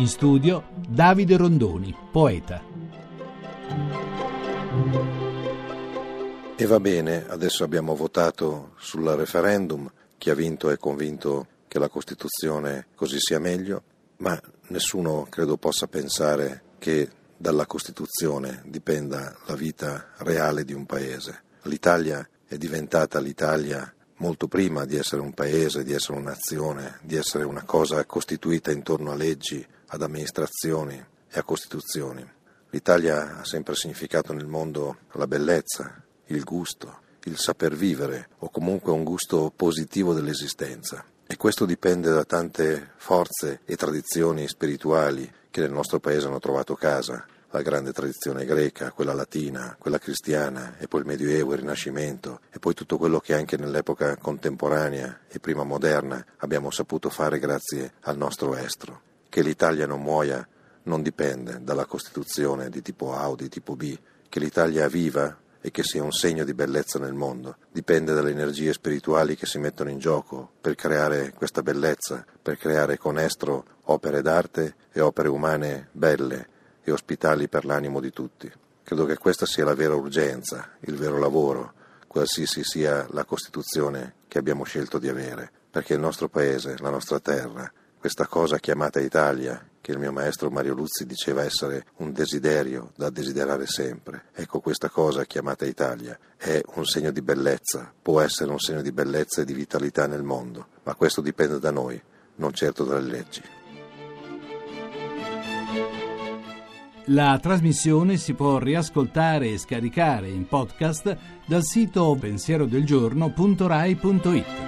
In studio Davide Rondoni, poeta. E va bene, adesso abbiamo votato sul referendum, chi ha vinto è convinto che la Costituzione così sia meglio, ma nessuno credo possa pensare che dalla Costituzione dipenda la vita reale di un paese. L'Italia è diventata l'Italia molto prima di essere un paese, di essere una nazione, di essere una cosa costituita intorno a leggi, ad amministrazioni e a costituzioni. L'Italia ha sempre significato nel mondo la bellezza, il gusto, il saper vivere o comunque un gusto positivo dell'esistenza. E questo dipende da tante forze e tradizioni spirituali che nel nostro paese hanno trovato casa, la grande tradizione greca, quella latina, quella cristiana, e poi il Medioevo, il Rinascimento, e poi tutto quello che anche nell'epoca contemporanea e prima moderna abbiamo saputo fare grazie al nostro estro. Che l'Italia non muoia non dipende dalla Costituzione di tipo A o di tipo B, che l'Italia viva e che sia un segno di bellezza nel mondo. Dipende dalle energie spirituali che si mettono in gioco per creare questa bellezza, per creare con estro opere d'arte e opere umane belle e ospitali per l'animo di tutti. Credo che questa sia la vera urgenza, il vero lavoro, qualsiasi sia la Costituzione che abbiamo scelto di avere, perché il nostro paese, la nostra terra, questa cosa chiamata Italia, che il mio maestro Mario Luzzi diceva essere un desiderio da desiderare sempre. Ecco, questa cosa chiamata Italia è un segno di bellezza, può essere un segno di bellezza e di vitalità nel mondo, ma questo dipende da noi, non certo dalle leggi. La trasmissione si può riascoltare e scaricare in podcast dal sito pensierodelgiorno.rai.it.